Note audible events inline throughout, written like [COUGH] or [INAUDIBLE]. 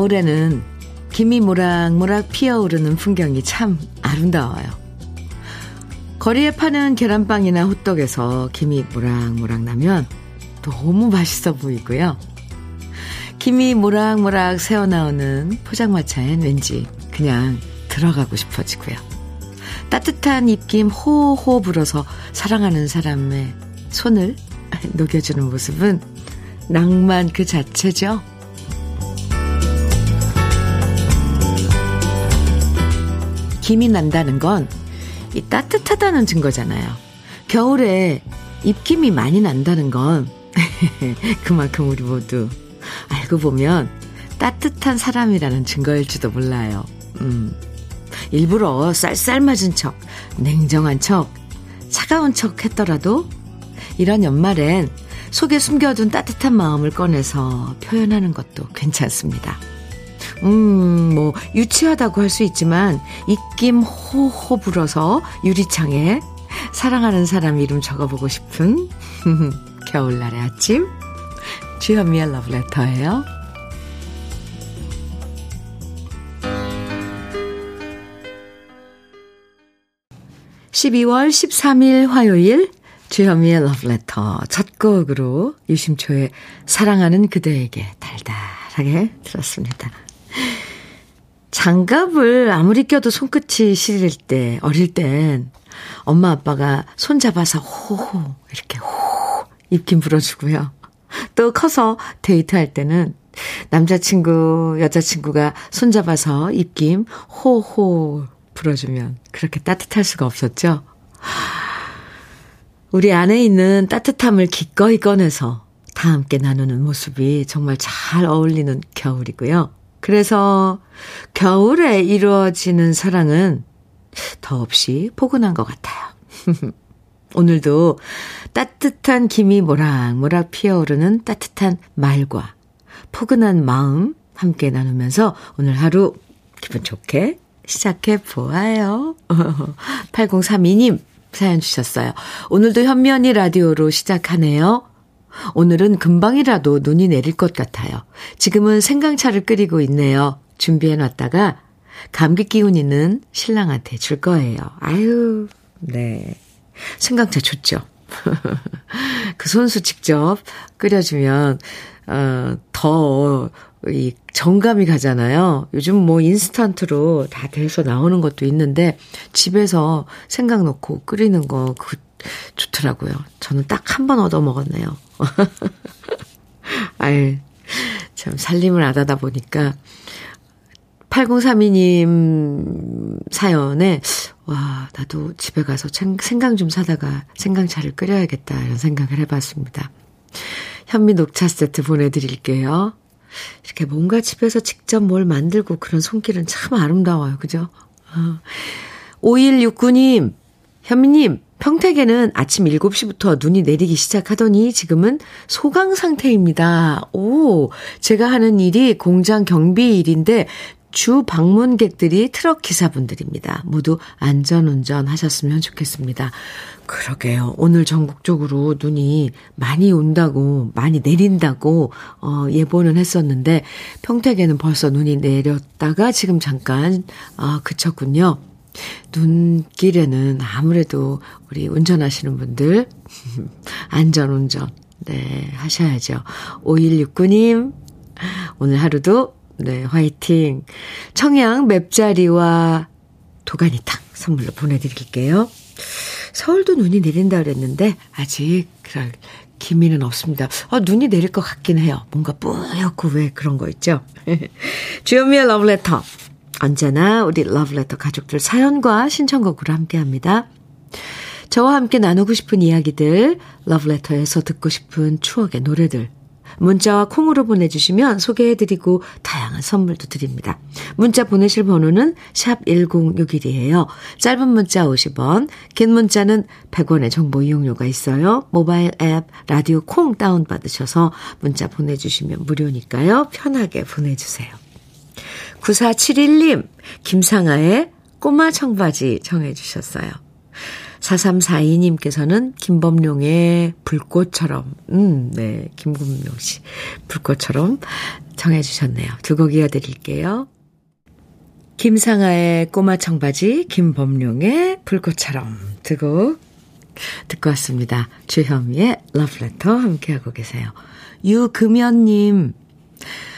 겨울에는 김이 모락모락 피어오르는 풍경이 참 아름다워요. 거리에 파는 계란빵이나 호떡에서 김이 모락모락 나면 너무 맛있어 보이고요. 김이 모락모락 새어나오는 포장마차엔 왠지 그냥 들어가고 싶어지고요. 따뜻한 입김 호호 불어서 사랑하는 사람의 손을 [LAUGHS] 녹여주는 모습은 낭만 그 자체죠. 김이 난다는 건 이 따뜻하다는 증거잖아요. 겨울에 입김이 많이 난다는 건 [LAUGHS] 그만큼 우리 모두 알고 보면 따뜻한 사람이라는 증거일지도 몰라요. 음. 일부러 쌀쌀맞은 척, 냉정한 척, 차가운 척 했더라도 이런 연말엔 속에 숨겨둔 따뜻한 마음을 꺼내서 표현하는 것도 괜찮습니다. 음, 뭐, 유치하다고 할 수 있지만, 입김 호호 불어서 유리창에 사랑하는 사람 이름 적어보고 싶은 [LAUGHS] 겨울날의 아침. 주현미의 러브레터예요. 12월 13일 화요일 주현미의 러브레터 첫 곡으로 유심초의 사랑하는 그대에게 달달하게 들었습니다. 장갑을 아무리 껴도 손끝이 시릴 때, 어릴 땐 엄마 아빠가 손 잡아서 호호, 이렇게 호호, 입김 불어주고요. 또 커서 데이트할 때는 남자친구, 여자친구가 손 잡아서 입김 호호 불어주면 그렇게 따뜻할 수가 없었죠. 우리 안에 있는 따뜻함을 기꺼이 꺼내서 다 함께 나누는 모습이 정말 잘 어울리는 겨울이고요. 그래서 겨울에 이루어지는 사랑은 더없이 포근한 것 같아요. [LAUGHS] 오늘도 따뜻한 김이 모락모락 피어오르는 따뜻한 말과 포근한 마음 함께 나누면서 오늘 하루 기분 좋게 시작해 보아요. [LAUGHS] 8032님 사연 주셨어요. 오늘도 현면이 라디오로 시작하네요. 오늘은 금방이라도 눈이 내릴 것 같아요. 지금은 생강차를 끓이고 있네요. 준비해 놨다가 감기 기운 있는 신랑한테 줄 거예요. 아유, 네. 생강차 좋죠. [LAUGHS] 그 손수 직접 끓여주면, 어, 더, 이, 정감이 가잖아요. 요즘 뭐 인스턴트로 다 돼서 나오는 것도 있는데, 집에서 생강 넣고 끓이는 거, 그, 좋더라고요. 저는 딱 한 번 얻어 먹었네요. [LAUGHS] 아유, 참, 살림을 안 하다 보니까, 8032님 사연에, 와, 나도 집에 가서 생강 좀 사다가 생강차를 끓여야겠다, 이런 생각을 해봤습니다. 현미 녹차 세트 보내드릴게요. 이렇게 뭔가 집에서 직접 뭘 만들고 그런 손길은 참 아름다워요. 그죠? 어. 5169님, 현미님, 평택에는 아침 7시부터 눈이 내리기 시작하더니 지금은 소강 상태입니다. 오, 제가 하는 일이 공장 경비 일인데 주 방문객들이 트럭 기사분들입니다. 모두 안전운전 하셨으면 좋겠습니다. 그러게요. 오늘 전국적으로 눈이 많이 온다고, 많이 내린다고, 어, 예보는 했었는데, 평택에는 벌써 눈이 내렸다가 지금 잠깐, 아, 그쳤군요. 눈길에는 아무래도 우리 운전하시는 분들, [LAUGHS] 안전운전, 네, 하셔야죠. 5169님, 오늘 하루도 네, 화이팅. 청양 맵자리와 도가니탕 선물로 보내드릴게요. 서울도 눈이 내린다 그랬는데, 아직 그럴 기미는 없습니다. 아, 눈이 내릴 것 같긴 해요. 뭔가 뿌옇고 왜 그런 거 있죠? [LAUGHS] 주현미의 러브레터. 언제나 우리 러브레터 가족들 사연과 신청곡으로 함께 합니다. 저와 함께 나누고 싶은 이야기들, 러브레터에서 듣고 싶은 추억의 노래들, 문자와 콩으로 보내주시면 소개해드리고 다양한 선물도 드립니다. 문자 보내실 번호는 샵 1061이에요. 짧은 문자 50원, 긴 문자는 100원의 정보 이용료가 있어요. 모바일 앱 라디오 콩 다운받으셔서 문자 보내주시면 무료니까요. 편하게 보내주세요. 9471님, 김상아의 꼬마 청바지 정해주셨어요. 4342님께서는 김범룡의 불꽃처럼, 음, 네, 김범룡 씨, 불꽃처럼 정해주셨네요. 두 곡 이어드릴게요. 김상아의 꼬마 청바지, 김범룡의 불꽃처럼 두 곡 듣고 왔습니다. 주현미의 러브레터 함께하고 계세요. 유금연님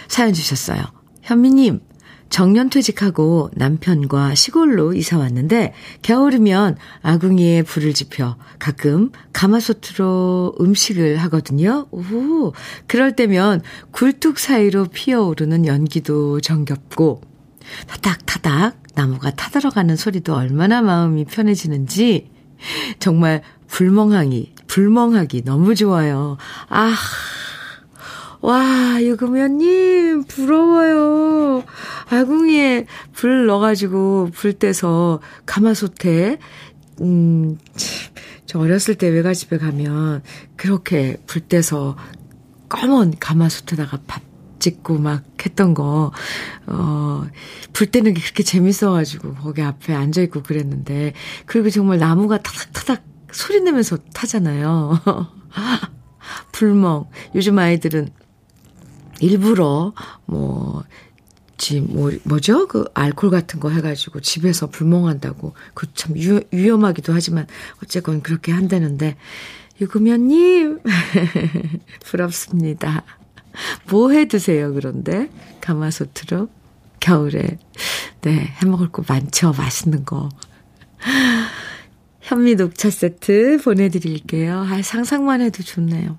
사연 주셨어요. 현미님, 정년 퇴직하고 남편과 시골로 이사 왔는데 겨울이면 아궁이에 불을 지펴 가끔 가마솥으로 음식을 하거든요. 오, 그럴 때면 굴뚝 사이로 피어오르는 연기도 정겹고 타닥타닥 나무가 타들어가는 소리도 얼마나 마음이 편해지는지 정말 불멍하기, 불멍하기 너무 좋아요. 아, 와, 유금연님, 부러워요. 아궁이에 불 넣어가지고, 불 떼서, 가마솥에, 음, 참, 저 어렸을 때 외가집에 가면, 그렇게 불 떼서, 검은 가마솥에다가 밥 짓고 막 했던 거, 어, 불 때는 게 그렇게 재밌어가지고, 거기 앞에 앉아있고 그랬는데, 그리고 정말 나무가 타닥타닥 소리 내면서 타잖아요. [LAUGHS] 불멍. 요즘 아이들은 일부러 뭐, 지, 뭐, 뭐죠? 그, 알콜 같은 거 해가지고 집에서 불멍한다고. 그 참 위험하기도 하지만, 어쨌건 그렇게 한다는데, 유금연님, [LAUGHS] 부럽습니다. 뭐 해 드세요, 그런데? 가마솥으로? 겨울에. 네, 해 먹을 거 많죠, 맛있는 거. [LAUGHS] 현미 녹차 세트 보내드릴게요. 아, 상상만 해도 좋네요.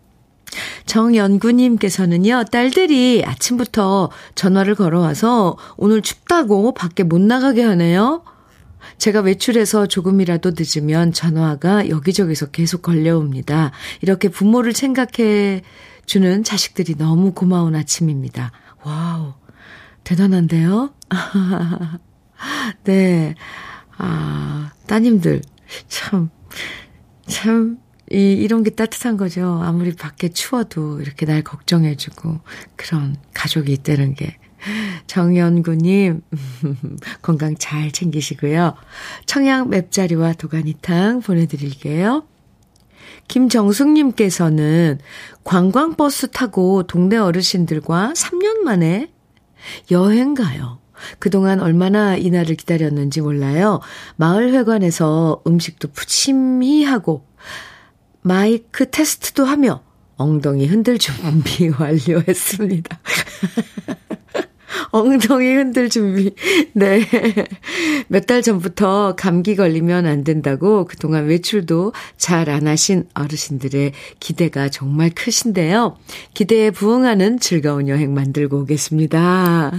정연구님께서는요, 딸들이 아침부터 전화를 걸어와서 오늘 춥다고 밖에 못 나가게 하네요. 제가 외출해서 조금이라도 늦으면 전화가 여기저기서 계속 걸려옵니다. 이렇게 부모를 생각해 주는 자식들이 너무 고마운 아침입니다. 와우, 대단한데요? [LAUGHS] 네. 아, 따님들, 참, 참, 이, 이런 게 따뜻한 거죠. 아무리 밖에 추워도 이렇게 날 걱정해주고 그런 가족이 있다는 게. 정연구님, [LAUGHS] 건강 잘 챙기시고요. 청양 맵자리와 도가니탕 보내드릴게요. 김정숙님께서는 관광버스 타고 동네 어르신들과 3년 만에 여행 가요. 그동안 얼마나 이날을 기다렸는지 몰라요. 마을회관에서 음식도 푸짐히 하고 마이크 테스트도 하며 엉덩이 흔들 준비 [LAUGHS] 완료했습니다. [LAUGHS] 엉덩이 흔들 준비. 네. 몇 달 전부터 감기 걸리면 안 된다고 그동안 외출도 잘 안 하신 어르신들의 기대가 정말 크신데요. 기대에 부응하는 즐거운 여행 만들고 오겠습니다.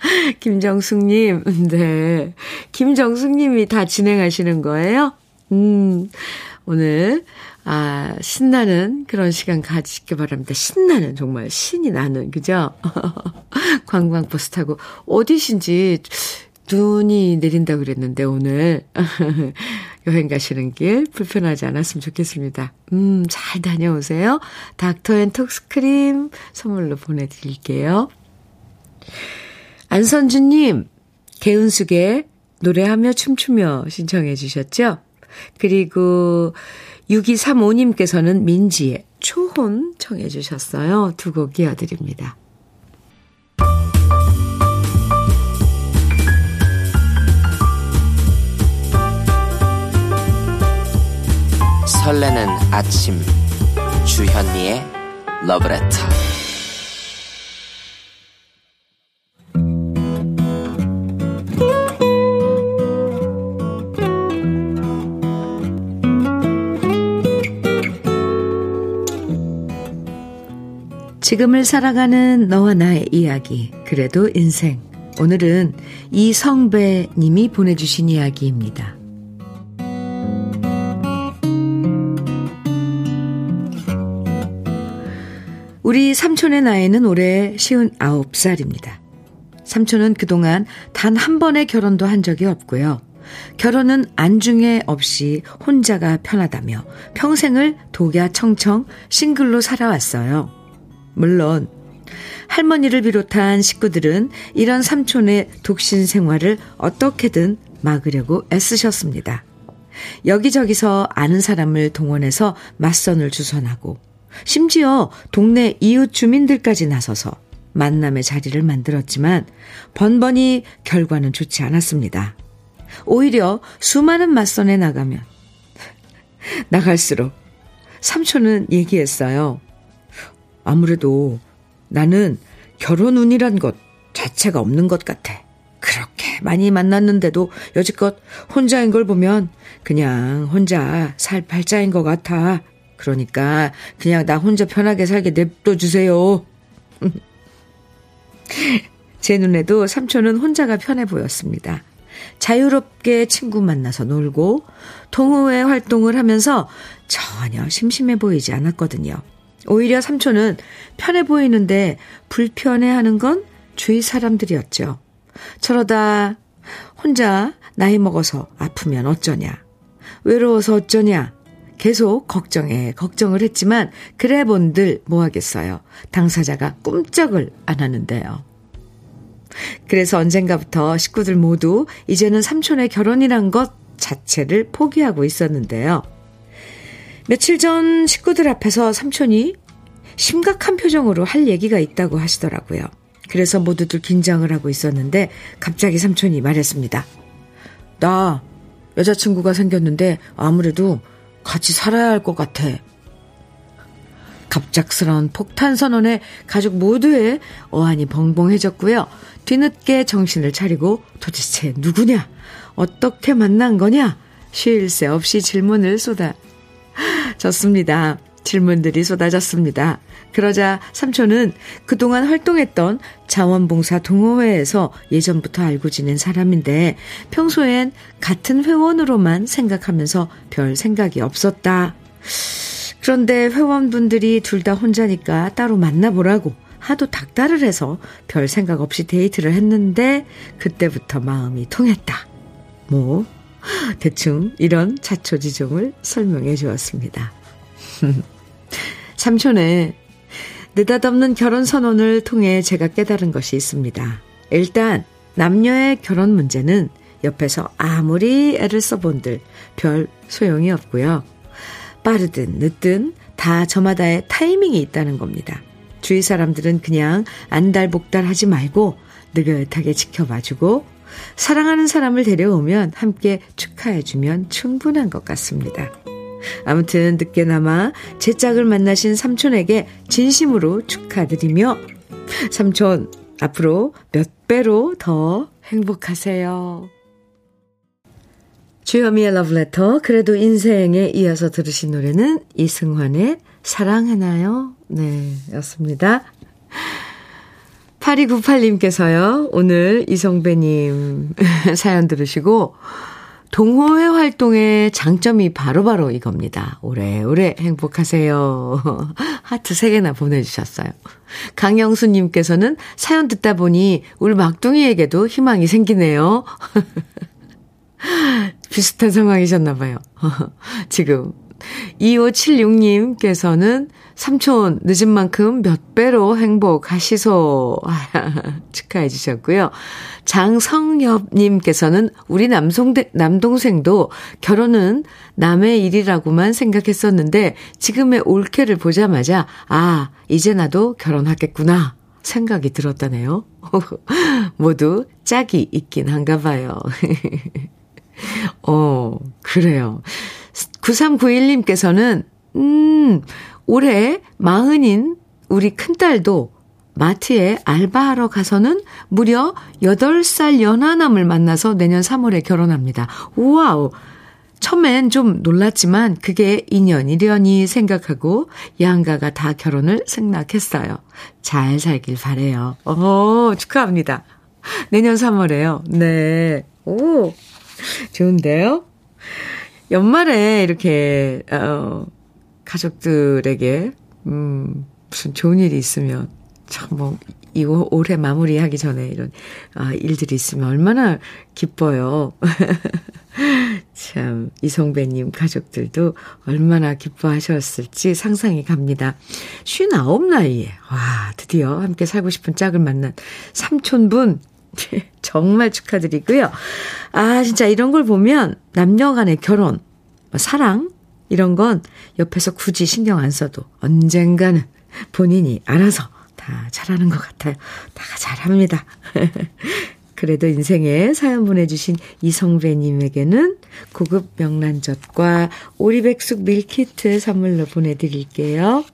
[LAUGHS] 김정숙님, 네. 김정숙님이 다 진행하시는 거예요? 음, 오늘 아, 신나는 그런 시간 가지시기 바랍니다. 신나는, 정말 신이 나는, 그죠? [LAUGHS] 관광버스 타고 어디신지 눈이 내린다 그랬는데, 오늘. [LAUGHS] 여행 가시는 길 불편하지 않았으면 좋겠습니다. 음, 잘 다녀오세요. 닥터 앤 톡스크림 선물로 보내드릴게요. 안선주님, 개은숙의 노래하며 춤추며 신청해 주셨죠? 그리고 6235님께서는 민지의 초혼 청해 주셨어요. 두 곡 이어드립니다. 설레는 아침 주현미의 러브레터 지금을 살아가는 너와 나의 이야기, 그래도 인생. 오늘은 이성배 님이 보내주신 이야기입니다. 우리 삼촌의 나이는 올해 쉬운 아홉 살입니다. 삼촌은 그동안 단 한 번의 결혼도 한 적이 없고요. 결혼은 안중에 없이 혼자가 편하다며 평생을 독야 청청 싱글로 살아왔어요. 물론 할머니를 비롯한 식구들은 이런 삼촌의 독신 생활을 어떻게든 막으려고 애쓰셨습니다. 여기저기서 아는 사람을 동원해서 맞선을 주선하고 심지어 동네 이웃 주민들까지 나서서 만남의 자리를 만들었지만 번번이 결과는 좋지 않았습니다. 오히려 수많은 맞선에 나가면 나갈수록 삼촌은 얘기했어요. 아무래도 나는 결혼 운이란 것 자체가 없는 것 같아. 그렇게 많이 만났는데도 여지껏 혼자인 걸 보면 그냥 혼자 살 팔자인 것 같아. 그러니까 그냥 나 혼자 편하게 살게 냅둬 주세요. [LAUGHS] 제 눈에도 삼촌은 혼자가 편해 보였습니다. 자유롭게 친구 만나서 놀고 동호회 활동을 하면서 전혀 심심해 보이지 않았거든요. 오히려 삼촌은 편해 보이는데 불편해하는 건 주위 사람들이었죠. 저러다 혼자 나이 먹어서 아프면 어쩌냐. 외로워서 어쩌냐. 계속 걱정에 걱정을 했지만 그래 본들 뭐 하겠어요. 당사자가 꿈쩍을 안 하는데요. 그래서 언젠가부터 식구들 모두 이제는 삼촌의 결혼이란 것 자체를 포기하고 있었는데요. 며칠 전 식구들 앞에서 삼촌이 심각한 표정으로 할 얘기가 있다고 하시더라고요. 그래서 모두들 긴장을 하고 있었는데 갑자기 삼촌이 말했습니다. 나 여자친구가 생겼는데 아무래도 같이 살아야 할 것 같아. 갑작스러운 폭탄 선언에 가족 모두의 어안이 벙벙해졌고요. 뒤늦게 정신을 차리고 도대체 누구냐? 어떻게 만난 거냐? 쉴 새 없이 질문을 쏟아졌습니다. 질문들이 쏟아졌습니다. 그러자 삼촌은 그동안 활동했던 자원봉사 동호회에서 예전부터 알고 지낸 사람인데 평소엔 같은 회원으로만 생각하면서 별 생각이 없었다. 그런데 회원분들이 둘 다 혼자니까 따로 만나보라고 하도 닥달을 해서 별 생각 없이 데이트를 했는데 그때부터 마음이 통했다. 뭐 [LAUGHS] 대충 이런 자초지종을 설명해 주었습니다. [LAUGHS] 삼촌의 느닷없는 결혼 선언을 통해 제가 깨달은 것이 있습니다. 일단 남녀의 결혼 문제는 옆에서 아무리 애를 써본들 별 소용이 없고요. 빠르든 늦든 다 저마다의 타이밍이 있다는 겁니다. 주위 사람들은 그냥 안달복달 하지 말고 느긋하게 지켜봐주고 사랑하는 사람을 데려오면 함께 축하해주면 충분한 것 같습니다. 아무튼 늦게나마 제 짝을 만나신 삼촌에게 진심으로 축하드리며 삼촌 앞으로 몇 배로 더 행복하세요. 주현미의 러브레터 그래도 인생에 이어서 들으신 노래는 이승환의 사랑하나요? 네, 였습니다. 8298님께서요, 오늘 이성배님 [LAUGHS] 사연 들으시고, 동호회 활동의 장점이 바로바로 바로 이겁니다. 오래오래 행복하세요. [LAUGHS] 하트 3개나 보내주셨어요. 강영수님께서는 사연 듣다 보니 우리 막둥이에게도 희망이 생기네요. [LAUGHS] 비슷한 상황이셨나봐요. 지금 2576님께서는 삼촌 늦은 만큼 몇 배로 행복하시소. [LAUGHS] 축하해 주셨고요. 장성엽님께서는 우리 남송, 남동생도 결혼은 남의 일이라고만 생각했었는데 지금의 올케를 보자마자 아, 이제 나도 결혼하겠구나. 생각이 들었다네요. [LAUGHS] 모두 짝이 있긴 한가 봐요. [LAUGHS] 어, 그래요. 9391님께서는, 음, 올해 마흔인 우리 큰딸도 마트에 알바하러 가서는 무려 8살 연하남을 만나서 내년 3월에 결혼합니다. 우와우! 처음엔 좀 놀랐지만 그게 인연이려니 생각하고 양가가 다 결혼을 승낙했어요. 잘 살길 바래요. 어, 축하합니다. 내년 3월에요. 네. 오, 좋은데요? 연말에 이렇게, 어, 가족들에게, 음, 무슨 좋은 일이 있으면, 참, 뭐, 이거 올해 마무리하기 전에 이런, 아, 일들이 있으면 얼마나 기뻐요. [LAUGHS] 참, 이성배님 가족들도 얼마나 기뻐하셨을지 상상이 갑니다. 59 나이에, 와, 드디어 함께 살고 싶은 짝을 만난 삼촌분, [LAUGHS] 정말 축하드리고요. 아, 진짜 이런 걸 보면 남녀 간의 결혼, 뭐 사랑, 이런 건 옆에서 굳이 신경 안 써도 언젠가는 본인이 알아서 다 잘하는 것 같아요. 다 잘합니다. [LAUGHS] 그래도 인생에 사연 보내주신 이성배님에게는 고급 명란젓과 오리백숙 밀키트 선물로 보내드릴게요.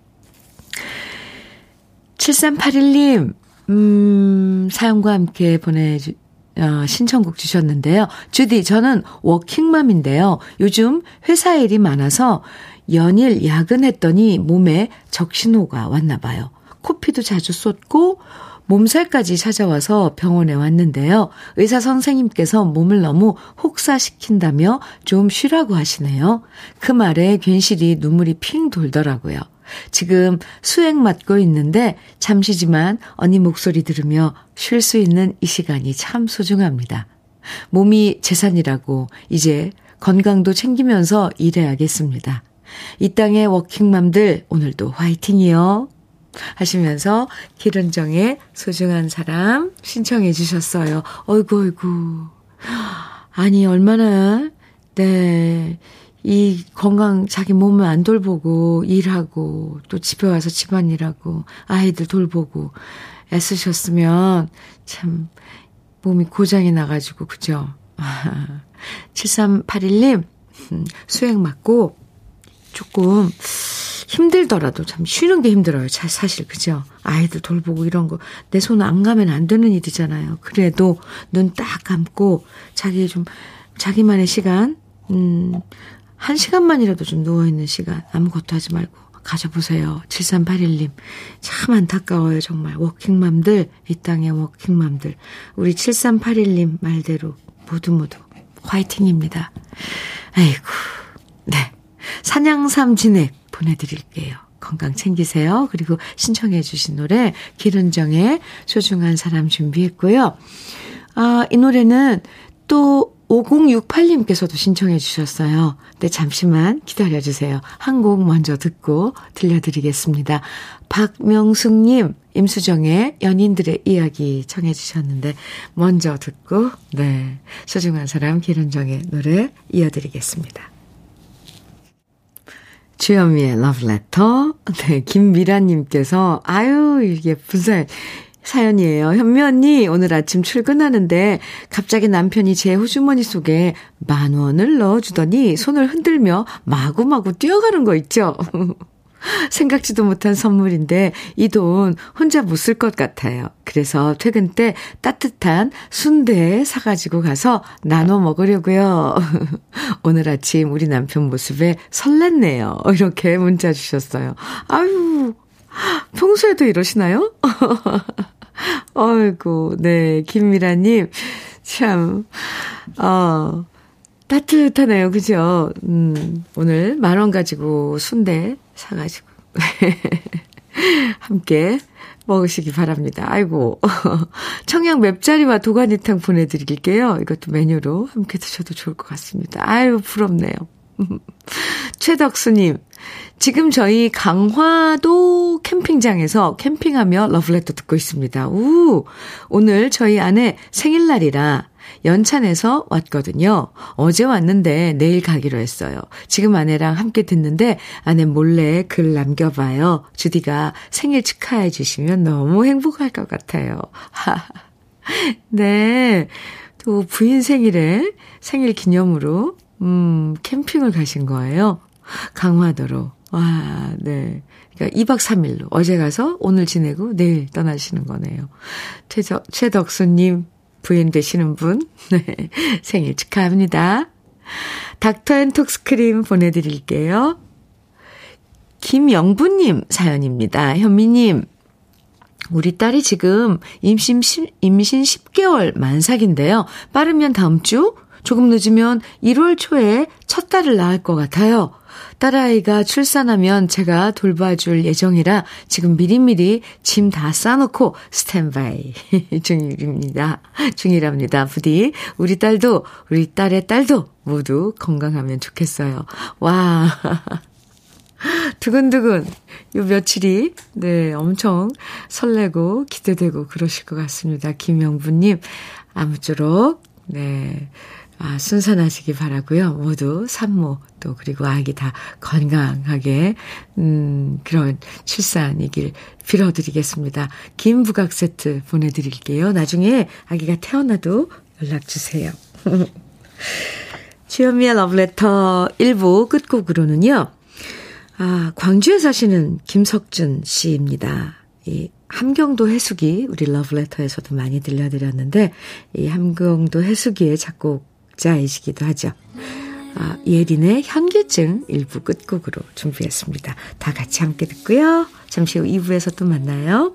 7381님, 음, 사연과 함께 보내주, 어, 신청곡 주셨는데요. 주디, 저는 워킹맘인데요. 요즘 회사 일이 많아서 연일 야근했더니 몸에 적신호가 왔나 봐요. 코피도 자주 쏟고 몸살까지 찾아와서 병원에 왔는데요. 의사 선생님께서 몸을 너무 혹사시킨다며 좀 쉬라고 하시네요. 그 말에 괜시리 눈물이 핑 돌더라고요. 지금 수액 맞고 있는데 잠시지만 언니 목소리 들으며 쉴 수 있는 이 시간이 참 소중합니다. 몸이 재산이라고 이제 건강도 챙기면서 일해야겠습니다. 이 땅의 워킹맘들 오늘도 화이팅이요. 하시면서 기른정의 소중한 사람 신청해 주셨어요. 어이구, 어이구. 아니, 얼마나, 네. 이 건강 자기 몸을 안 돌보고 일하고 또 집에 와서 집안일하고 아이들 돌보고 애쓰셨으면 참 몸이 고장이 나가지고 그죠? [LAUGHS] 7381님 음, 수행 맞고 조금 힘들더라도 참 쉬는 게 힘들어요. 사실 그죠? 아이들 돌보고 이런 거 내 손 안 가면 안 되는 일이잖아요. 그래도 눈 딱 감고 자기 좀 자기만의 시간 음, 한 시간만이라도 좀 누워있는 시간 아무것도 하지 말고 가져보세요. 7381님. 참 안타까워요, 정말. 워킹맘들, 이 땅의 워킹맘들. 우리 7381님 말대로 모두 모두 화이팅입니다. 아이고, 네. 산양삼 진액 보내드릴게요. 건강 챙기세요. 그리고 신청해 주신 노래 기른정의 소중한 사람 준비했고요. 아, 이 노래는 또 5068님께서도 신청해 주셨어요. 네, 잠시만 기다려 주세요. 한 곡 먼저 듣고 들려드리겠습니다. 박명숙님, 임수정의 연인들의 이야기 청해 주셨는데 먼저 듣고 네, 소중한 사람 기른정의 노래 이어드리겠습니다. 주현미의 러브레터. 네, 김미라님께서, 아유, 이게 무슨 사연이에요. 현미 언니, 오늘 아침 출근하는데 갑자기 남편이 제 호주머니 속에 만 원을 넣어주더니 손을 흔들며 마구마구 뛰어가는 거 있죠? [LAUGHS] 생각지도 못한 선물인데 이 돈 혼자 못 쓸 것 같아요. 그래서 퇴근 때 따뜻한 순대 사가지고 가서 나눠 먹으려고요. [LAUGHS] 오늘 아침 우리 남편 모습에 설렜네요. [LAUGHS] 이렇게 문자 주셨어요. 아유, 평소에도 이러시나요? [LAUGHS] 어이구, 네, 김미라님, 참, 어, 따뜻하네요. 그죠? 음, 오늘 만 원 가지고 순대 사가지고, [LAUGHS] 함께 먹으시기 바랍니다. 아이고. [LAUGHS] 청양 맵자리와 도가니탕 보내드릴게요. 이것도 메뉴로 함께 드셔도 좋을 것 같습니다. 아유, 부럽네요. 최덕수님, 지금 저희 강화도 캠핑장에서 캠핑하며 러브레터 듣고 있습니다. 우! 오늘 저희 아내 생일날이라 연찬에서 왔거든요. 어제 왔는데 내일 가기로 했어요. 지금 아내랑 함께 듣는데 아내 몰래 글 남겨봐요. 주디가 생일 축하해 주시면 너무 행복할 것 같아요. [LAUGHS] 네. 또 부인 생일에 생일 기념으로 음, 캠핑을 가신 거예요. 강화도로. 와, 네. 그러니까 2박 3일로 어제 가서 오늘 지내고 내일 떠나시는 거네요. 최적, 최덕수님 부인 되시는 분, [LAUGHS] 네. 생일 축하합니다. 닥터 앤 톡스크림 보내드릴게요. 김영부님 사연입니다. 현미님, 우리 딸이 지금 임신, 임신 10개월 만삭인데요. 빠르면 다음 주, 조금 늦으면 1월 초에 첫 딸을 낳을 것 같아요. 딸아이가 출산하면 제가 돌봐줄 예정이라 지금 미리미리 짐 다 싸놓고 스탠바이 [LAUGHS] 중입니다. 중이랍니다. 부디 우리 딸도 우리 딸의 딸도 모두 건강하면 좋겠어요. 와. [LAUGHS] 두근두근 요 며칠이 네 엄청 설레고 기대되고 그러실 것 같습니다. 김영부님 아무쪼록 네 아, 순산하시기 바라고요. 모두 산모 또 그리고 아기 다 건강하게 음 그런 출산이길 빌어드리겠습니다. 김 부각 세트 보내드릴게요. 나중에 아기가 태어나도 연락 주세요. [LAUGHS] 주현미의 러브레터 1부 끝곡으로는요. 아, 광주에 사시는 김석준 씨입니다. 이 함경도 해수기 우리 러브레터에서도 많이 들려드렸는데 이 함경도 해수기의 작곡 자이시기도 하죠. 아, 예린의 현기증 1부 끝곡으로 준비했습니다. 다 같이 함께 듣고요. 잠시 후 2부에서 또 만나요.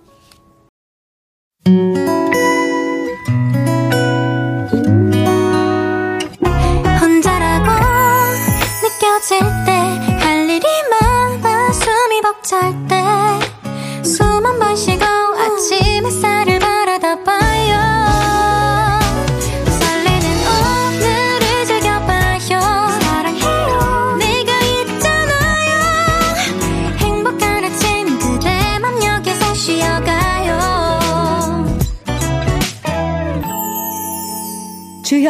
혼자라고 느껴질 때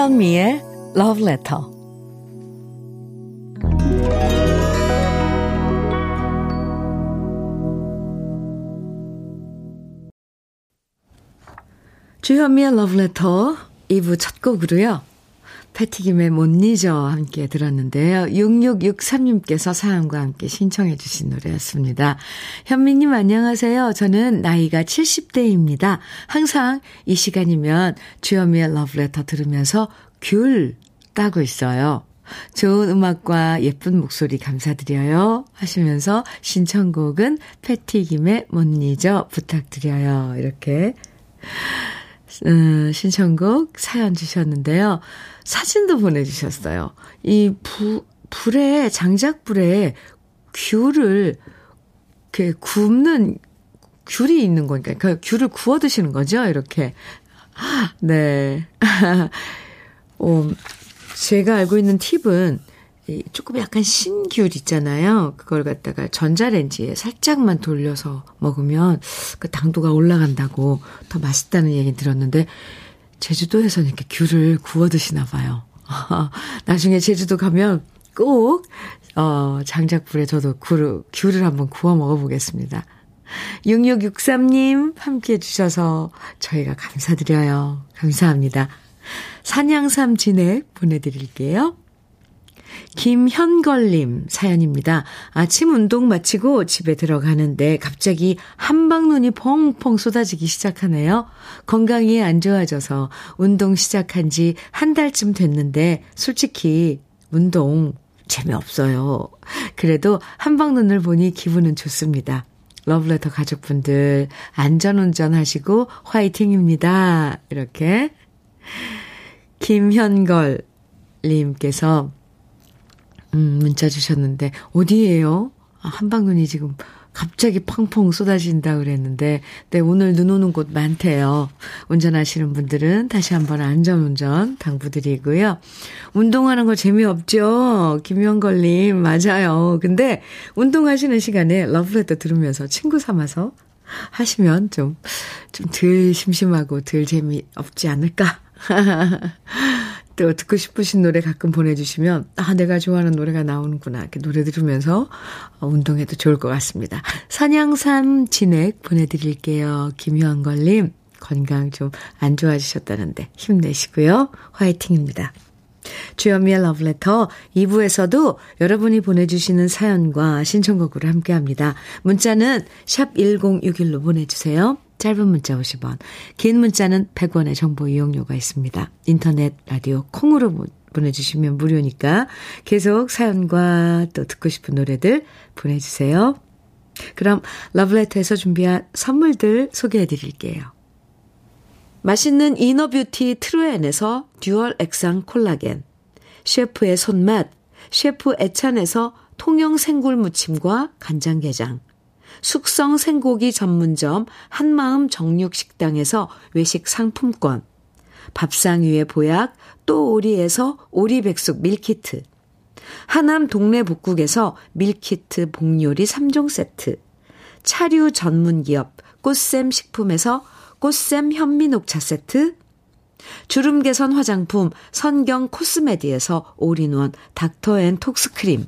주현미의 Love Letter. 주현미의 Love Letter 2부 첫 곡으로요. 패티김의 못 잊어 함께 들었는데요. 6663님께서 사연과 함께 신청해 주신 노래였습니다. 현미님 안녕하세요. 저는 나이가 70대입니다. 항상 이 시간이면 주현미의 러브레터 들으면서 귤 따고 있어요. 좋은 음악과 예쁜 목소리 감사드려요. 하시면서 신청곡은 패티김의 못 잊어 부탁드려요. 이렇게 음, 신청곡 사연 주셨는데요. 사진도 보내주셨어요. 이 부, 불에, 장작불에 귤을, 이렇게 굽는, 귤이 있는 거니까, 그 귤을 구워 드시는 거죠? 이렇게. [GASPS] 네. [LAUGHS] 어, 제가 알고 있는 팁은, 조금 약간 신귤 있잖아요. 그걸 갖다가 전자레인지에 살짝만 돌려서 먹으면 그 당도가 올라간다고 더 맛있다는 얘기 들었는데 제주도에서는 이렇게 귤을 구워 드시나 봐요. [LAUGHS] 나중에 제주도 가면 꼭, 어, 장작불에 저도 귤을, 귤을 한번 구워 먹어보겠습니다. 6663님 함께 해주셔서 저희가 감사드려요. 감사합니다. 산양삼 진액 보내드릴게요. 김현걸님 사연입니다. 아침 운동 마치고 집에 들어가는데 갑자기 한방눈이 펑펑 쏟아지기 시작하네요. 건강이 안 좋아져서 운동 시작한 지 한 달쯤 됐는데 솔직히 운동 재미없어요. 그래도 한방눈을 보니 기분은 좋습니다. 러브레터 가족분들 안전운전 하시고 화이팅입니다. 이렇게 김현걸 님께서 음, 문자 주셨는데, 어디에요? 아, 한방눈이 지금 갑자기 펑펑 쏟아진다 그랬는데, 네, 오늘 눈 오는 곳 많대요. 운전하시는 분들은 다시 한번 안전운전 당부드리고요. 운동하는 거 재미없죠? 김영걸님, 맞아요. 근데 운동하시는 시간에 러브레터 들으면서 친구 삼아서 하시면 좀, 좀 덜 심심하고 덜 재미없지 않을까? [LAUGHS] 또 듣고 싶으신 노래 가끔 보내주시면, 아, 내가 좋아하는 노래가 나오는구나. 이렇게 노래 들으면서 어, 운동해도 좋을 것 같습니다. 산양삼 진액 보내드릴게요. 김효한걸님, 건강 좀 안 좋아지셨다는데 힘내시고요. 화이팅입니다. 주현미의 러브레터 2부에서도 여러분이 보내주시는 사연과 신청곡으로 함께합니다. 문자는 샵 1061로 보내주세요. 짧은 문자 50원, 긴 문자는 100원의 정보 이용료가 있습니다. 인터넷, 라디오, 콩으로 보내주시면 무료니까 계속 사연과 또 듣고 싶은 노래들 보내주세요. 그럼 러브레터에서 준비한 선물들 소개해 드릴게요. 맛있는 inner beauty 트루엔에서 dual 액상 콜라겐, 셰프의 손맛, 셰프 애찬에서 통영 생굴 무침과 간장게장, 숙성 생고기 전문점 한마음 정육식당에서 외식 상품권, 밥상 위의 보약 또 오리에서 오리백숙 밀키트, 하남 동네 북국에서 밀키트 복요리 3종 세트, 차류 전문 기업 꽃샘 식품에서 꽃샘 현미녹차 세트, 주름 개선 화장품 선경 코스메디에서 올인원 닥터앤톡스크림,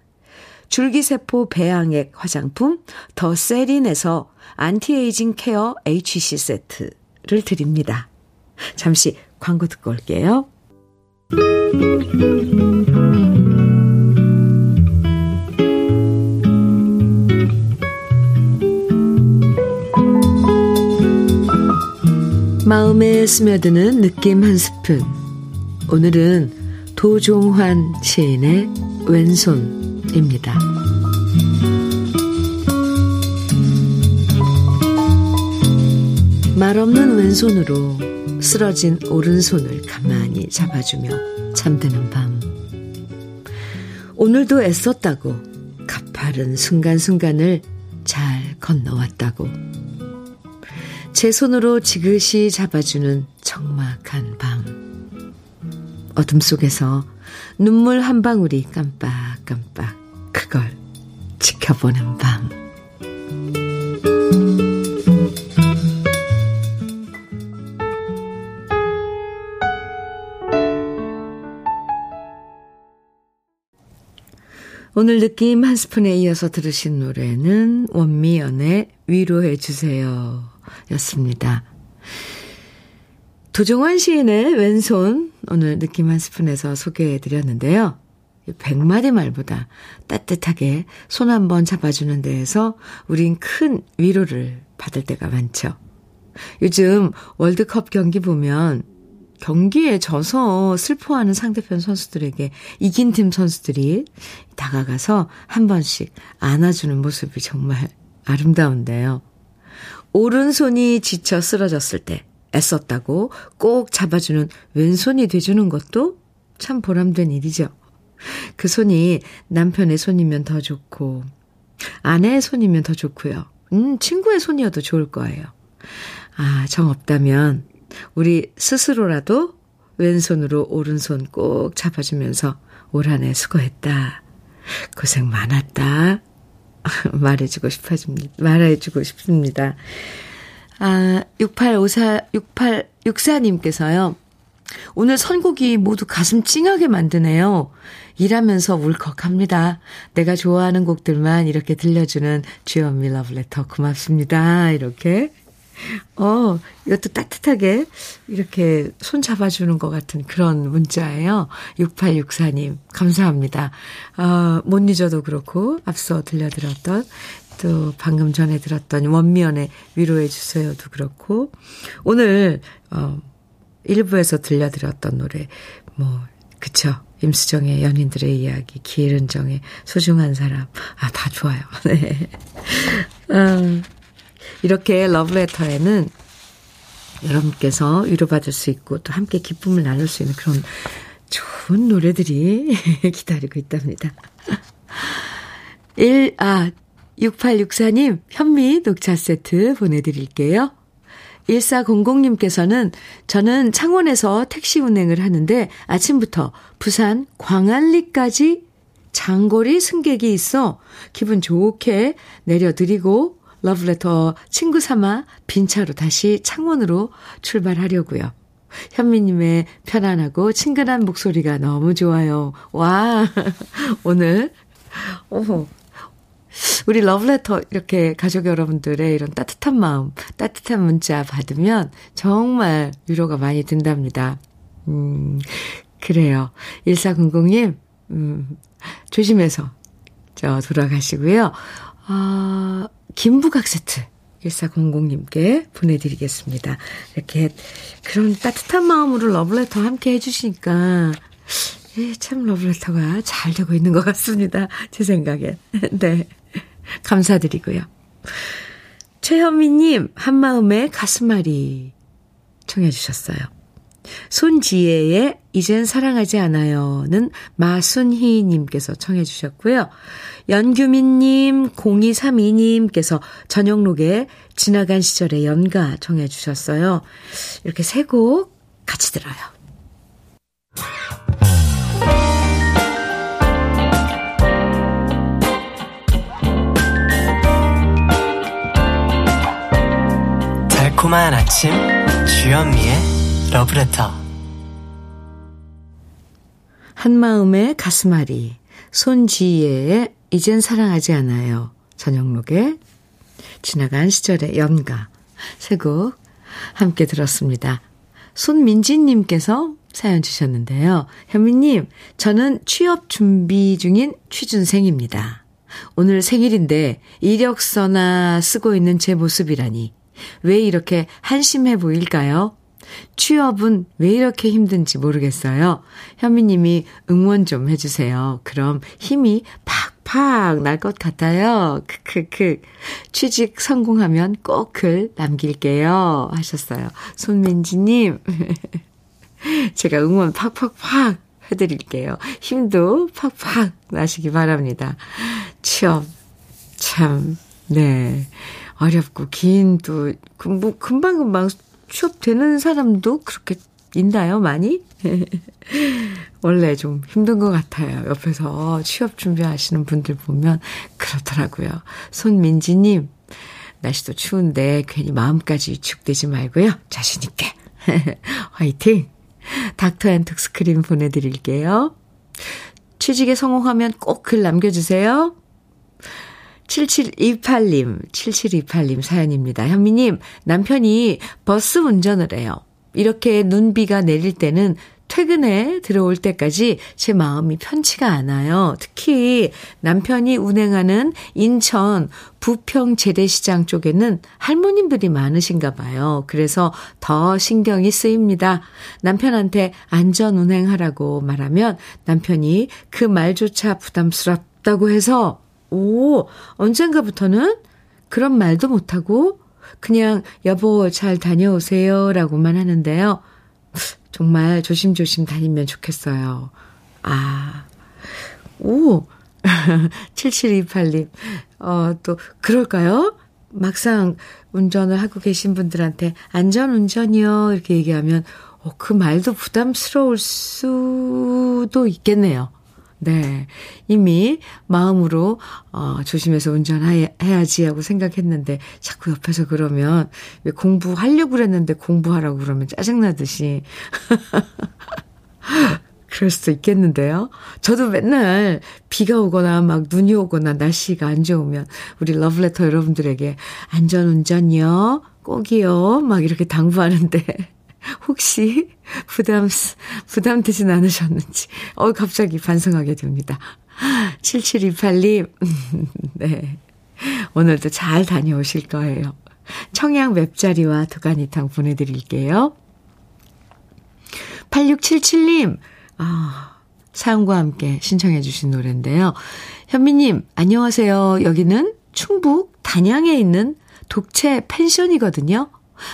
줄기세포 배양액 화장품 더 세린에서 anti-aging care HC 세트를 드립니다. 잠시 광고 듣고 올게요. 마음에 스며드는 느낌 한 스푼. 오늘은 도종환 시인의 왼손 입니다. 말없는 왼손으로 쓰러진 오른손을 가만히 잡아주며 잠드는 밤. 오늘도 애썼다고 가파른 순간순간을 잘 건너왔다고. 제 손으로 지그시 잡아주는 적막한 밤. 어둠 속에서 눈물 한 방울이 깜빡깜빡 지켜보는 밤. 오늘 느낌 한 스푼에 이어서 들으신 노래는 원미연의 위로해 주세요. 였습니다. 도종환 시인의 왼손 오늘 느낌 한 스푼에서 소개해 드렸는데요. 백마디 말보다 따뜻하게 손 한번 잡아주는 데에서 우린 큰 위로를 받을 때가 많죠. 요즘 월드컵 경기 보면 경기에 져서 슬퍼하는 상대편 선수들에게 이긴 팀 선수들이 다가가서 한 번씩 안아주는 모습이 정말 아름다운데요. 오른손이 지쳐 쓰러졌을 때 애썼다고 꼭 잡아주는 왼손이 돼주는 것도 참 보람된 일이죠. 그 손이 남편의 손이면 더 좋고, 아내의 손이면 더 좋고요. 음, 친구의 손이어도 좋을 거예요. 아, 정 없다면, 우리 스스로라도 왼손으로 오른손 꼭 잡아주면서 올 한 해 수고했다. 고생 많았다. [LAUGHS] 말해주고 싶어집니다. 말해주고 싶습니다. 아, 6854, 6864님께서요. 오늘 선곡이 모두 가슴 찡하게 만드네요. 일하면서 울컥합니다. 내가 좋아하는 곡들만 이렇게 들려주는 주연미 러브레터 고맙습니다. 이렇게 어, 이것도 따뜻하게 이렇게 손 잡아주는 것 같은 그런 문자예요. 6864님, 감사합니다. 어, 못 잊어도 그렇고, 앞서 들려드렸던, 또 방금 전에 들었던 원미연의 위로해 주세요도 그렇고, 오늘, 어, 1부에서 들려드렸던 노래, 뭐, 그쵸. 임수정의 연인들의 이야기, 기른정의 소중한 사람. 아, 다 좋아요. [LAUGHS] 네. 음. 이렇게 러브레터에는 여러분께서 위로받을 수 있고 또 함께 기쁨을 나눌 수 있는 그런 좋은 노래들이 [LAUGHS] 기다리고 있답니다. 1, 아, 6864님, 현미 녹차 세트 보내드릴게요. 1400님께서는 저는 창원에서 택시 운행을 하는데 아침부터 부산 광안리까지 장거리 승객이 있어 기분 좋게 내려드리고 러브레터 친구 삼아 빈차로 다시 창원으로 출발하려고요. 현미님의 편안하고 친근한 목소리가 너무 좋아요. 와, [LAUGHS] 오늘, 오, 우리 러브레터 이렇게 가족 여러분들의 이런 따뜻한 마음, 따뜻한 문자 받으면 정말 위로가 많이 된답니다. 음, 그래요. 1400님, 음, 조심해서 저 돌아가시고요. 어, 김부각 세트 1400님께 보내드리겠습니다. 이렇게 그런 따뜻한 마음으로 러브레터 함께 해주시니까 예, 참 러브레터가 잘 되고 있는 것 같습니다. 제 생각엔. [LAUGHS] 네. [LAUGHS] 감사드리고요. 최현미님, 한마음의 가슴앓이 청해주셨어요. 손지혜의 이젠 사랑하지 않아요는 마순희님께서 청해주셨고요. 연규민님, 0232님께서 저녁록에 지나간 시절의 연가 청해주셨어요. 이렇게 세 곡 같이 들어요. 달콤한 아침 주현미의 러브레터 한마음의 가슴앓이 손지혜의 이젠 사랑하지 않아요 저녁록에 지나간 시절의 연가 세곡 함께 들었습니다. 손민지님께서 사연 주셨는데요. 현미님, 저는 취업 준비 중인 취준생입니다. 오늘 생일인데 이력서나 쓰고 있는 제 모습이라니 왜 이렇게 한심해 보일까요? 취업은 왜 이렇게 힘든지 모르겠어요. 현미님이 응원 좀 해주세요. 그럼 힘이 팍팍 날 것 같아요. 크크크. 취직 성공하면 꼭 글 남길게요. 하셨어요. 손민지님. [LAUGHS] 제가 응원 팍팍팍 해드릴게요. 힘도 팍팍 나시기 바랍니다. 취업, 참, 네. 어렵고 긴 또, 뭐, 금방 금방 취업되는 사람도 그렇게 있나요, 많이? [LAUGHS] 원래 좀 힘든 것 같아요. 옆에서 취업 준비하시는 분들 보면 그렇더라고요. 손민지님, 날씨도 추운데 괜히 마음까지 위축되지 말고요. 자신 있게. [LAUGHS] 화이팅! 닥터 앤톡스크림 보내드릴게요. 취직에 성공하면 꼭 글 남겨주세요. 7728님, 7728님 사연입니다. 현미님, 남편이 버스 운전을 해요. 이렇게 눈비가 내릴 때는 퇴근에 들어올 때까지 제 마음이 편치가 않아요. 특히 남편이 운행하는 인천 부평 재래시장 쪽에는 할머님들이 많으신가 봐요. 그래서 더 신경이 쓰입니다. 남편한테 안전 운행하라고 말하면 남편이 그 말조차 부담스럽다고 해서 오, 언젠가부터는 그런 말도 못하고 그냥 여보 잘 다녀오세요 라고만 하는데요. 정말 조심조심 다니면 좋겠어요. 아, 오, [LAUGHS] 7728님, 어, 또, 그럴까요? 막상 운전을 하고 계신 분들한테 안전 운전이요. 이렇게 얘기하면, 어, 그 말도 부담스러울 수도 있겠네요. 네. 이미 마음으로, 어, 조심해서 운전해야지 하고 생각했는데, 자꾸 옆에서 그러면, 왜 공부하려고 그랬는데 공부하라고 그러면 짜증나듯이. [LAUGHS] 그럴 수도 있겠는데요. 저도 맨날 비가 오거나 막 눈이 오거나 날씨가 안 좋으면 우리 러브레터 여러분들에게 안전운전이요, 꼭이요, 막 이렇게 당부하는데 [LAUGHS] 혹시 부담, 부담되진 않으셨는지, 어, 갑자기 반성하게 됩니다. 7728님, [LAUGHS] 네. 오늘도 잘 다녀오실 거예요. 청양 맵자리와 두가니탕 보내드릴게요. 8677님, 아, 사연과 함께 신청해주신 노래인데요. 현미님, 안녕하세요. 여기는 충북 단양에 있는 독채 펜션이거든요.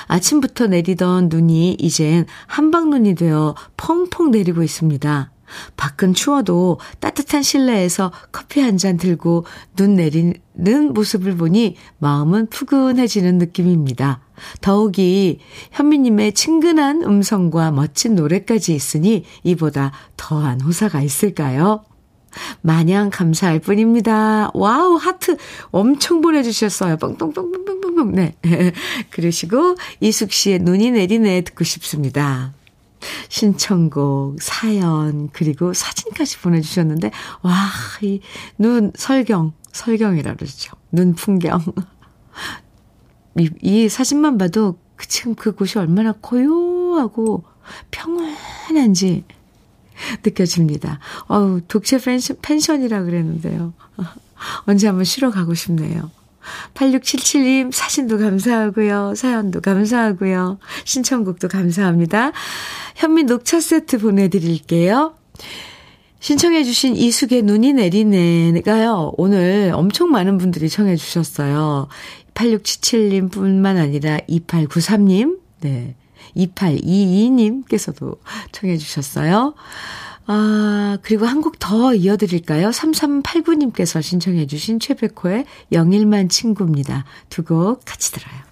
아침부터 내리던 눈이 이젠 한방눈이 되어 펑펑 내리고 있습니다. 밖은 추워도 따뜻한 실내에서 커피 한 잔 들고 눈 내리는 모습을 보니 마음은 푸근해지는 느낌입니다. 더욱이 현미님의 친근한 음성과 멋진 노래까지 있으니 이보다 더한 호사가 있을까요? 마냥 감사할 뿐입니다. wow, 하트 엄청 보내주셨어요. 뻥뻥뻥뻥뻥뻥. 네. [LAUGHS] 그러시고, 이숙 씨의 눈이 내리네 듣고 싶습니다. 신청곡, 사연, 그리고 사진까지 보내주셨는데, 와, 이 눈, 설경, 설경이라 그러죠. 눈 풍경. [LAUGHS] 이, 이 사진만 봐도 그 지금 그곳이 얼마나 고요하고 평온한지 [LAUGHS] 느껴집니다. 어우, 독채 펜션, 펜션이라 그랬는데요. [LAUGHS] 언제 한번 쉬러 가고 싶네요. 8677님 사진도 감사하고요. 사연도 감사하고요. 신청곡도 감사합니다. 현미 녹차 세트 보내드릴게요. 신청해주신 이숙의 눈이 내리네가요. 오늘 엄청 많은 분들이 청해주셨어요. 8677님 뿐만 아니라 2893님, 네. 2822님께서도 청해 주셨어요. 아, 그리고 한 곡 더 이어드릴까요? 3389님께서 신청해 주신 최백호의 영일만 친구입니다. 두 곡 같이 들어요.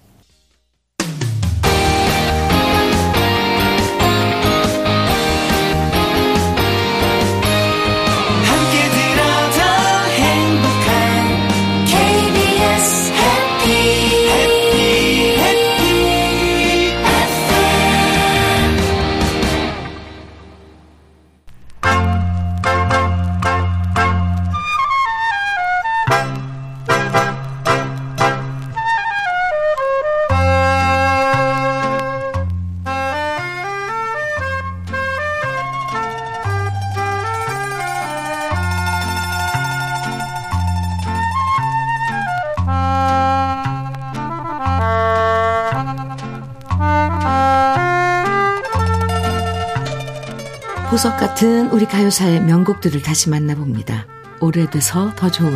보석 같은 우리 가요사의 명곡들을 다시 만나봅니다. 오래돼서 더 좋은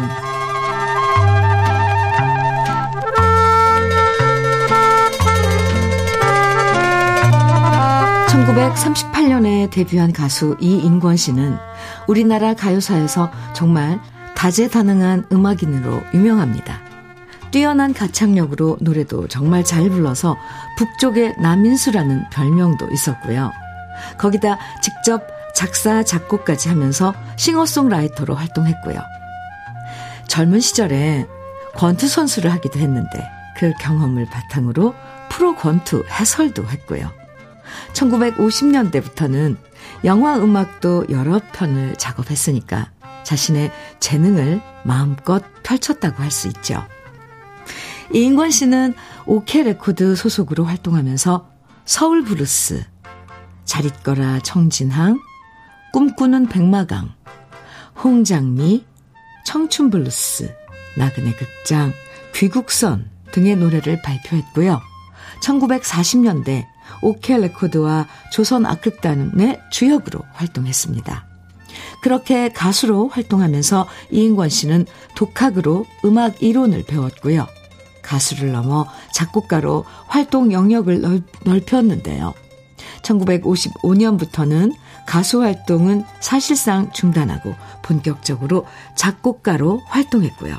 (1938년에) 데뷔한 가수 이인권 씨는 우리나라 가요사에서 정말 다재다능한 음악인으로 유명합니다. 뛰어난 가창력으로 노래도 정말 잘 불러서 북쪽의 남인수라는 별명도 있었고요. 거기다 직접 작사, 작곡까지 하면서 싱어송라이터로 활동했고요. 젊은 시절에 권투 선수를 하기도 했는데 그 경험을 바탕으로 프로 권투 해설도 했고요. 1950년대부터는 영화 음악도 여러 편을 작업했으니까 자신의 재능을 마음껏 펼쳤다고 할 수 있죠. 이인권 씨는 오케 레코드 소속으로 활동하면서 서울 브루스, 잘 있거라 청진항, 꿈꾸는 백마강, 홍장미, 청춘블루스, 나그네 극장, 귀국선 등의 노래를 발표했고요. 1940년대 오케 레코드와 조선 악극단의 주역으로 활동했습니다. 그렇게 가수로 활동하면서 이인권 씨는 독학으로 음악 이론을 배웠고요. 가수를 넘어 작곡가로 활동 영역을 넓혔는데요. 1955년부터는 가수 활동은 사실상 중단하고 본격적으로 작곡가로 활동했고요.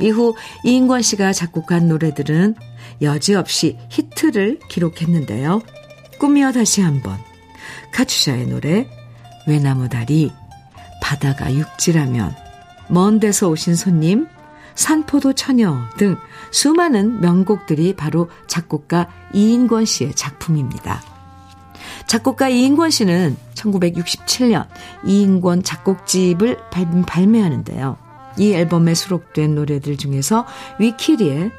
이후 이인권 씨가 작곡한 노래들은 여지없이 히트를 기록했는데요. 꿈이여 다시 한번, 카츄샤의 노래, 외나무다리, 바다가 육지라면, 먼 데서 오신 손님, 산포도 처녀 등 수많은 명곡들이 바로 작곡가 이인권 씨의 작품입니다. 작곡가 이인권 씨는 1967년 이인권 작곡집을 발매하는데요. 이 앨범에 수록된 노래들 중에서 위키리의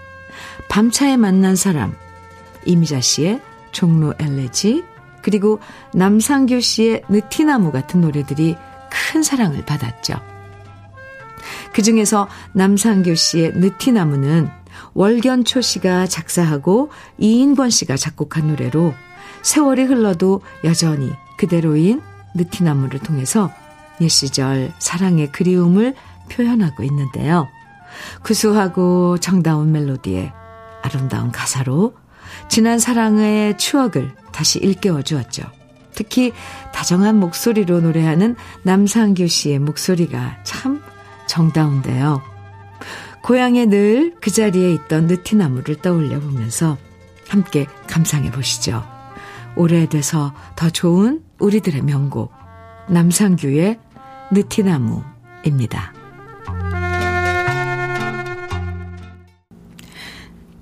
밤차에 만난 사람, 이미자 씨의 종로 엘레지, 그리고 남상규 씨의 느티나무 같은 노래들이 큰 사랑을 받았죠. 그 중에서 남상규 씨의 느티나무는 월견초 씨가 작사하고 이인권 씨가 작곡한 노래로 세월이 흘러도 여전히 그대로인 느티나무를 통해서 옛 시절 사랑의 그리움을 표현하고 있는데요. 구수하고 정다운 멜로디에 아름다운 가사로 지난 사랑의 추억을 다시 일깨워 주었죠. 특히 다정한 목소리로 노래하는 남상규 씨의 목소리가 참 정다운데요. 고향에 늘 그 자리에 있던 느티나무를 떠올려 보면서 함께 감상해 보시죠. 오래돼서 더 좋은 우리들의 명곡 남상규의 느티나무입니다.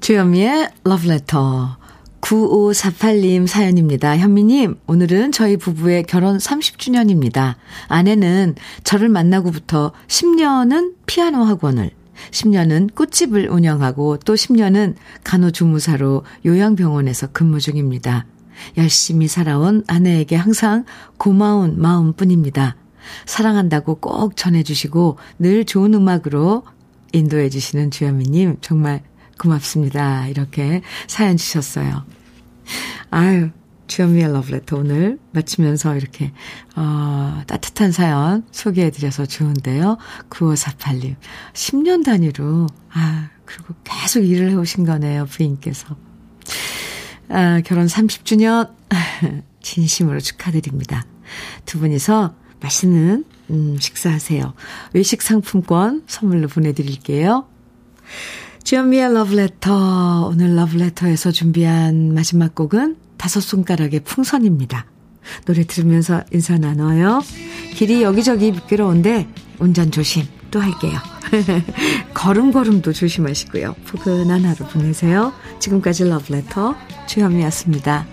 주현미의 러브레터 9548님 사연입니다. 현미님, 오늘은 저희 부부의 결혼 30주년입니다. 아내는 저를 만나고부터 10년은 피아노 학원을, 10년은 꽃집을 운영하고 또 10년은 간호조무사로 요양병원에서 근무 중입니다. 열심히 살아온 아내에게 항상 고마운 마음 뿐입니다. 사랑한다고 꼭 전해주시고 늘 좋은 음악으로 인도해주시는 주현미님 정말 고맙습니다. 이렇게 사연 주셨어요. 아유, 주현미의 러브레터 오늘 마치면서 이렇게, 어, 따뜻한 사연 소개해드려서 좋은데요. 9548님. 10년 단위로, 아, 그리고 계속 일을 해오신 거네요. 부인께서. 아, 결혼 30주년 [LAUGHS] 진심으로 축하드립니다. 두 분이서 맛있는 음, 식사하세요. 외식 상품권 선물로 보내드릴게요. 주현미의 러브레터. 오늘 러브레터에서 준비한 마지막 곡은 다섯 손가락의 풍선입니다. 노래 들으면서 인사 나눠요. 길이 여기저기 미끄러운데 운전 조심 또 할게요. [LAUGHS] 걸음걸음도 조심하시고요. 포근한 하루 보내세요. 지금까지 러브레터 주현미였습니다.